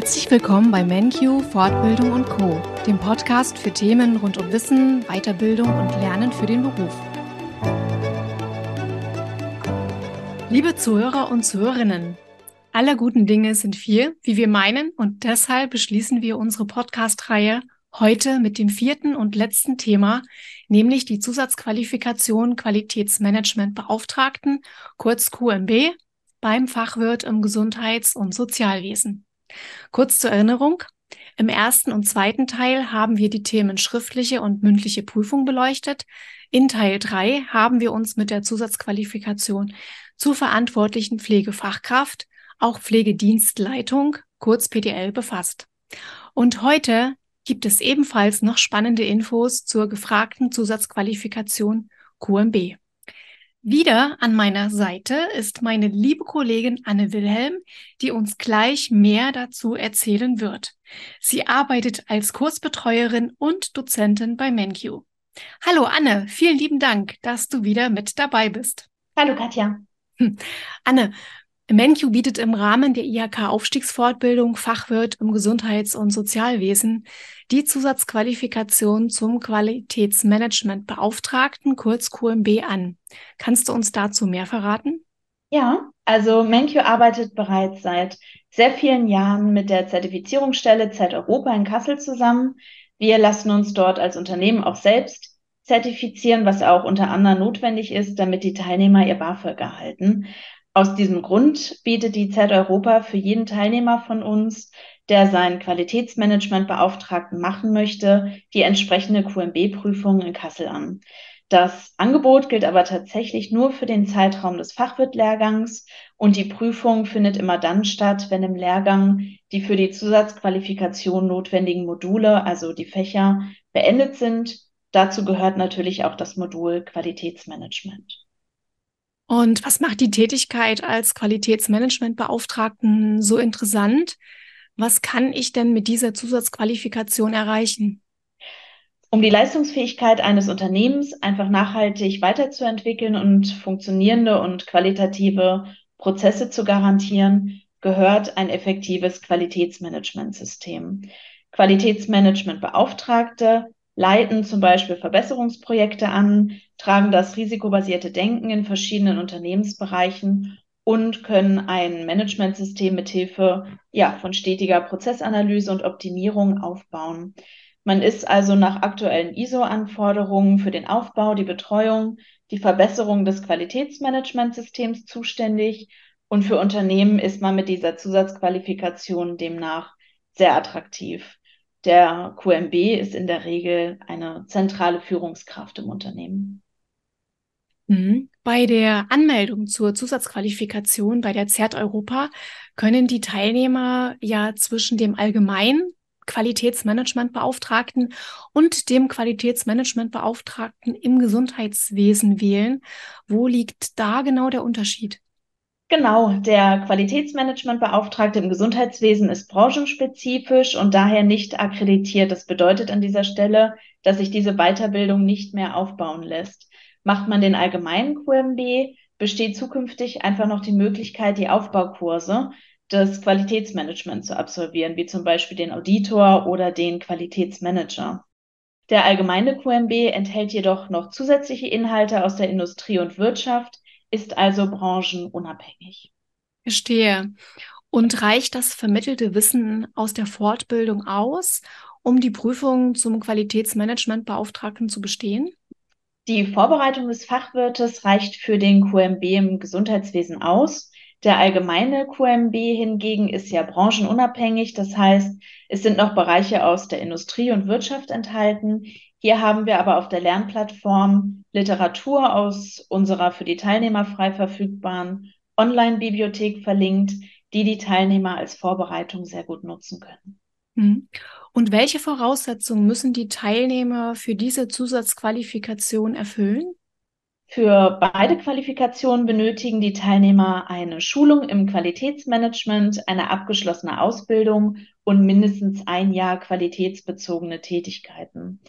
Herzlich willkommen bei MenQ Fortbildung und Co, dem Podcast für Themen rund um Wissen, Weiterbildung und Lernen für den Beruf. Liebe Zuhörer und Zuhörerinnen, alle guten Dinge sind vier, wie wir meinen, und deshalb beschließen wir unsere Podcast-Reihe heute mit dem vierten und letzten Thema, nämlich die Zusatzqualifikation Qualitätsmanagement Beauftragten, kurz QMB, beim Fachwirt im Gesundheits- und Sozialwesen. Kurz zur Erinnerung. Im ersten und zweiten Teil haben wir die Themen schriftliche und mündliche Prüfung beleuchtet. In Teil drei haben wir uns mit der Zusatzqualifikation zur verantwortlichen Pflegefachkraft, auch Pflegedienstleitung, kurz PDL, befasst. Und heute gibt es ebenfalls noch spannende Infos zur gefragten Zusatzqualifikation QMB. Wieder an meiner Seite ist meine liebe Kollegin Anne Wilhelm, die uns gleich mehr dazu erzählen wird. Sie arbeitet als Kursbetreuerin und Dozentin bei MenQ. Hallo Anne, vielen lieben Dank, dass du wieder mit dabei bist. Hallo Katja. Hm. Anne, MenQ bietet im Rahmen der IHK-Aufstiegsfortbildung Fachwirt im Gesundheits- und Sozialwesen die Zusatzqualifikation zum Qualitätsmanagementbeauftragten, kurz QMB, an. Kannst du uns dazu mehr verraten? Ja, also MenQ arbeitet bereits seit sehr vielen Jahren mit der Zertifizierungsstelle Z Europa in Kassel zusammen. Wir lassen uns dort als Unternehmen auch selbst zertifizieren, was auch unter anderem notwendig ist, damit die Teilnehmer ihr BAföG erhalten. Aus diesem Grund bietet die Z Europa für jeden Teilnehmer von uns, der seinen Qualitätsmanagementbeauftragten machen möchte, die entsprechende QMB-Prüfung in Kassel an. Das Angebot gilt aber tatsächlich nur für den Zeitraum des Fachwirtlehrgangs und die Prüfung findet immer dann statt, wenn im Lehrgang die für die Zusatzqualifikation notwendigen Module, also die Fächer, beendet sind. Dazu gehört natürlich auch das Modul Qualitätsmanagement. Und was macht die Tätigkeit als Qualitätsmanagementbeauftragten so interessant? Was kann ich denn mit dieser Zusatzqualifikation erreichen? Um die Leistungsfähigkeit eines Unternehmens einfach nachhaltig weiterzuentwickeln und funktionierende und qualitative Prozesse zu garantieren, gehört ein effektives Qualitätsmanagementsystem. Qualitätsmanagementbeauftragte leiten zum Beispiel Verbesserungsprojekte an, tragen das risikobasierte Denken in verschiedenen Unternehmensbereichen und können ein Managementsystem mithilfe ja, von stetiger Prozessanalyse und Optimierung aufbauen. Man ist also nach aktuellen ISO-Anforderungen für den Aufbau, die Betreuung, die Verbesserung des Qualitätsmanagementsystems zuständig und für Unternehmen ist man mit dieser Zusatzqualifikation demnach sehr attraktiv. Der QMB ist in der Regel eine zentrale Führungskraft im Unternehmen. Mhm. Bei der Anmeldung zur Zusatzqualifikation bei der ZERT Europa können die Teilnehmer ja zwischen dem allgemeinen Qualitätsmanagementbeauftragten und dem Qualitätsmanagementbeauftragten im Gesundheitswesen wählen. Wo liegt da genau der Unterschied? Genau, der Qualitätsmanagementbeauftragte im Gesundheitswesen ist branchenspezifisch und daher nicht akkreditiert. Das bedeutet an dieser Stelle, dass sich diese Weiterbildung nicht mehr aufbauen lässt. Macht man den allgemeinen QMB, besteht zukünftig einfach noch die Möglichkeit, die Aufbaukurse des Qualitätsmanagements zu absolvieren, wie zum Beispiel den Auditor oder den Qualitätsmanager. Der allgemeine QMB enthält jedoch noch zusätzliche Inhalte aus der Industrie und Wirtschaft, ist also branchenunabhängig. Verstehe. Und reicht das vermittelte Wissen aus der Fortbildung aus, um die Prüfung zum Qualitätsmanagementbeauftragten zu bestehen? Die Vorbereitung des Fachwirtes reicht für den QMB im Gesundheitswesen aus. Der allgemeine QMB hingegen ist ja branchenunabhängig. Das heißt, es sind noch Bereiche aus der Industrie und Wirtschaft enthalten, hier haben wir aber auf der Lernplattform Literatur aus unserer für die Teilnehmer frei verfügbaren Online-Bibliothek verlinkt, die die Teilnehmer als Vorbereitung sehr gut nutzen können. Mhm. Und welche Voraussetzungen müssen die Teilnehmer für diese Zusatzqualifikation erfüllen? Für beide Qualifikationen benötigen die Teilnehmer eine Schulung im Qualitätsmanagement, eine abgeschlossene Ausbildung und mindestens ein Jahr qualitätsbezogene Tätigkeiten.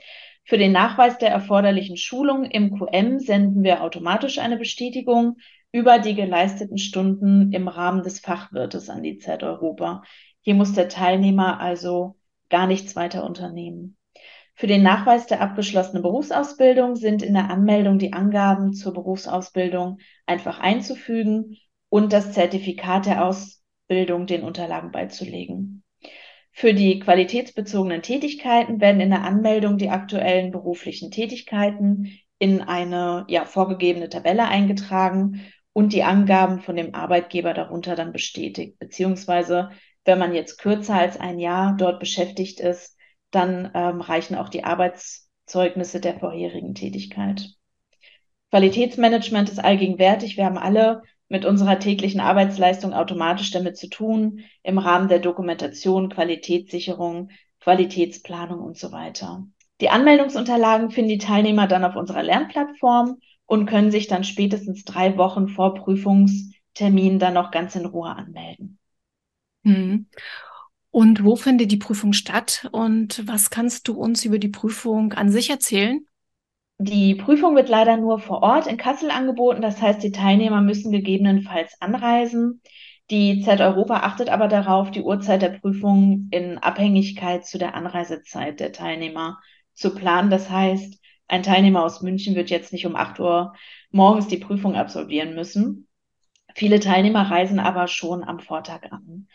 Für den Nachweis der erforderlichen Schulung im QM senden wir automatisch eine Bestätigung über die geleisteten Stunden im Rahmen des Fachwirtes an die Z Europa. Hier muss der Teilnehmer also gar nichts weiter unternehmen. Für den Nachweis der abgeschlossenen Berufsausbildung sind in der Anmeldung die Angaben zur Berufsausbildung einfach einzufügen und das Zertifikat der Ausbildung den Unterlagen beizulegen. Für die qualitätsbezogenen Tätigkeiten werden in der Anmeldung die aktuellen beruflichen Tätigkeiten in eine ja, vorgegebene Tabelle eingetragen und die Angaben von dem Arbeitgeber darunter dann bestätigt. Beziehungsweise, wenn man jetzt kürzer als ein Jahr dort beschäftigt ist, dann ähm, reichen auch die Arbeitszeugnisse der vorherigen Tätigkeit. Qualitätsmanagement ist allgegenwärtig. Wir haben alle mit unserer täglichen Arbeitsleistung automatisch damit zu tun, im Rahmen der Dokumentation, Qualitätssicherung, Qualitätsplanung und so weiter. Die Anmeldungsunterlagen finden die Teilnehmer dann auf unserer Lernplattform und können sich dann spätestens drei Wochen vor Prüfungstermin dann noch ganz in Ruhe anmelden. Hm. Und wo findet die Prüfung statt und was kannst du uns über die Prüfung an sich erzählen? Die Prüfung wird leider nur vor Ort in Kassel angeboten. Das heißt, die Teilnehmer müssen gegebenenfalls anreisen. Die Z Europa achtet aber darauf, die Uhrzeit der Prüfung in Abhängigkeit zu der Anreisezeit der Teilnehmer zu planen. Das heißt, ein Teilnehmer aus München wird jetzt nicht um 8 Uhr morgens die Prüfung absolvieren müssen. Viele Teilnehmer reisen aber schon am Vortag an.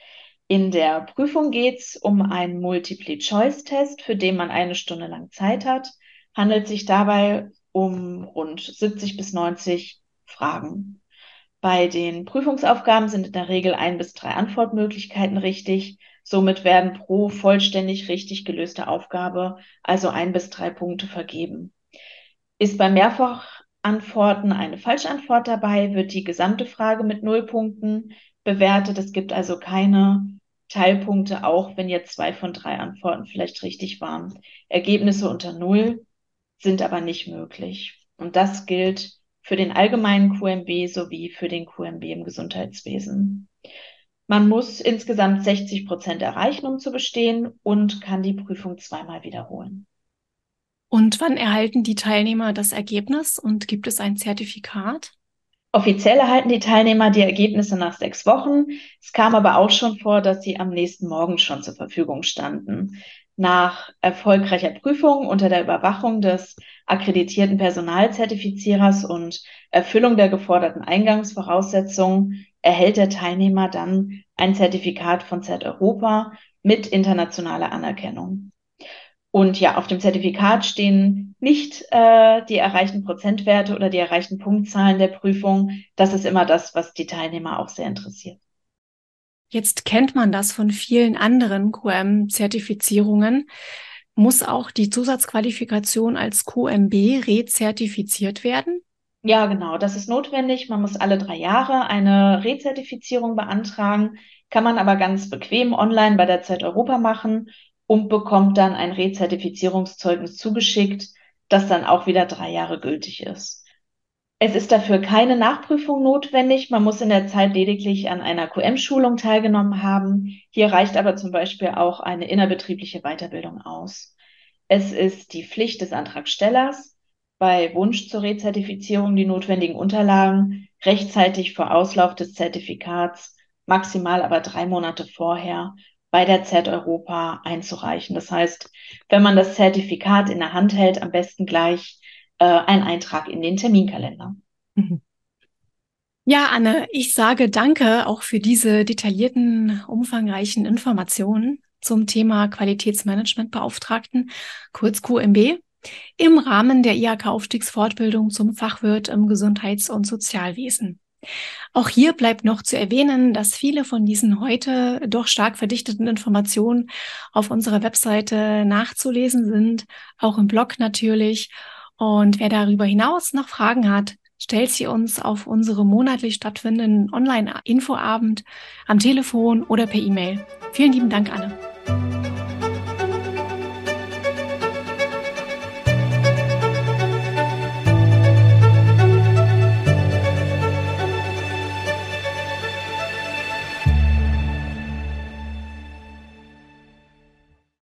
In der Prüfung geht es um einen Multiple-Choice-Test, für den man eine Stunde lang Zeit hat handelt sich dabei um rund 70 bis 90 Fragen. Bei den Prüfungsaufgaben sind in der Regel ein bis drei Antwortmöglichkeiten richtig. Somit werden pro vollständig richtig gelöste Aufgabe also ein bis drei Punkte vergeben. Ist bei Mehrfachantworten eine Falschantwort dabei, wird die gesamte Frage mit null Punkten bewertet. Es gibt also keine Teilpunkte, auch wenn jetzt zwei von drei Antworten vielleicht richtig waren. Ergebnisse unter null sind aber nicht möglich. Und das gilt für den allgemeinen QMB sowie für den QMB im Gesundheitswesen. Man muss insgesamt 60 Prozent erreichen, um zu bestehen und kann die Prüfung zweimal wiederholen. Und wann erhalten die Teilnehmer das Ergebnis und gibt es ein Zertifikat? Offiziell erhalten die Teilnehmer die Ergebnisse nach sechs Wochen. Es kam aber auch schon vor, dass sie am nächsten Morgen schon zur Verfügung standen nach erfolgreicher Prüfung unter der Überwachung des akkreditierten Personalzertifizierers und Erfüllung der geforderten Eingangsvoraussetzungen erhält der Teilnehmer dann ein Zertifikat von Z-Europa mit internationaler Anerkennung. Und ja, auf dem Zertifikat stehen nicht äh, die erreichten Prozentwerte oder die erreichten Punktzahlen der Prüfung. Das ist immer das, was die Teilnehmer auch sehr interessiert. Jetzt kennt man das von vielen anderen QM-Zertifizierungen. Muss auch die Zusatzqualifikation als QMB rezertifiziert werden? Ja, genau, das ist notwendig. Man muss alle drei Jahre eine Rezertifizierung beantragen, kann man aber ganz bequem online bei der Zeit Europa machen und bekommt dann ein Rezertifizierungszeugnis zugeschickt, das dann auch wieder drei Jahre gültig ist. Es ist dafür keine Nachprüfung notwendig. Man muss in der Zeit lediglich an einer QM-Schulung teilgenommen haben. Hier reicht aber zum Beispiel auch eine innerbetriebliche Weiterbildung aus. Es ist die Pflicht des Antragstellers, bei Wunsch zur Rezertifizierung die notwendigen Unterlagen rechtzeitig vor Auslauf des Zertifikats, maximal aber drei Monate vorher, bei der Z Europa einzureichen. Das heißt, wenn man das Zertifikat in der Hand hält, am besten gleich äh, ein Eintrag in den Terminkalender. Mhm. Ja, Anne, ich sage danke auch für diese detaillierten, umfangreichen Informationen zum Thema Qualitätsmanagementbeauftragten, kurz QMB, im Rahmen der IHK-Aufstiegsfortbildung zum Fachwirt im Gesundheits- und Sozialwesen. Auch hier bleibt noch zu erwähnen, dass viele von diesen heute doch stark verdichteten Informationen auf unserer Webseite nachzulesen sind, auch im Blog natürlich. Und wer darüber hinaus noch Fragen hat, stellt sie uns auf unsere monatlich stattfindenden Online-Infoabend am Telefon oder per E-Mail. Vielen lieben Dank, Anne.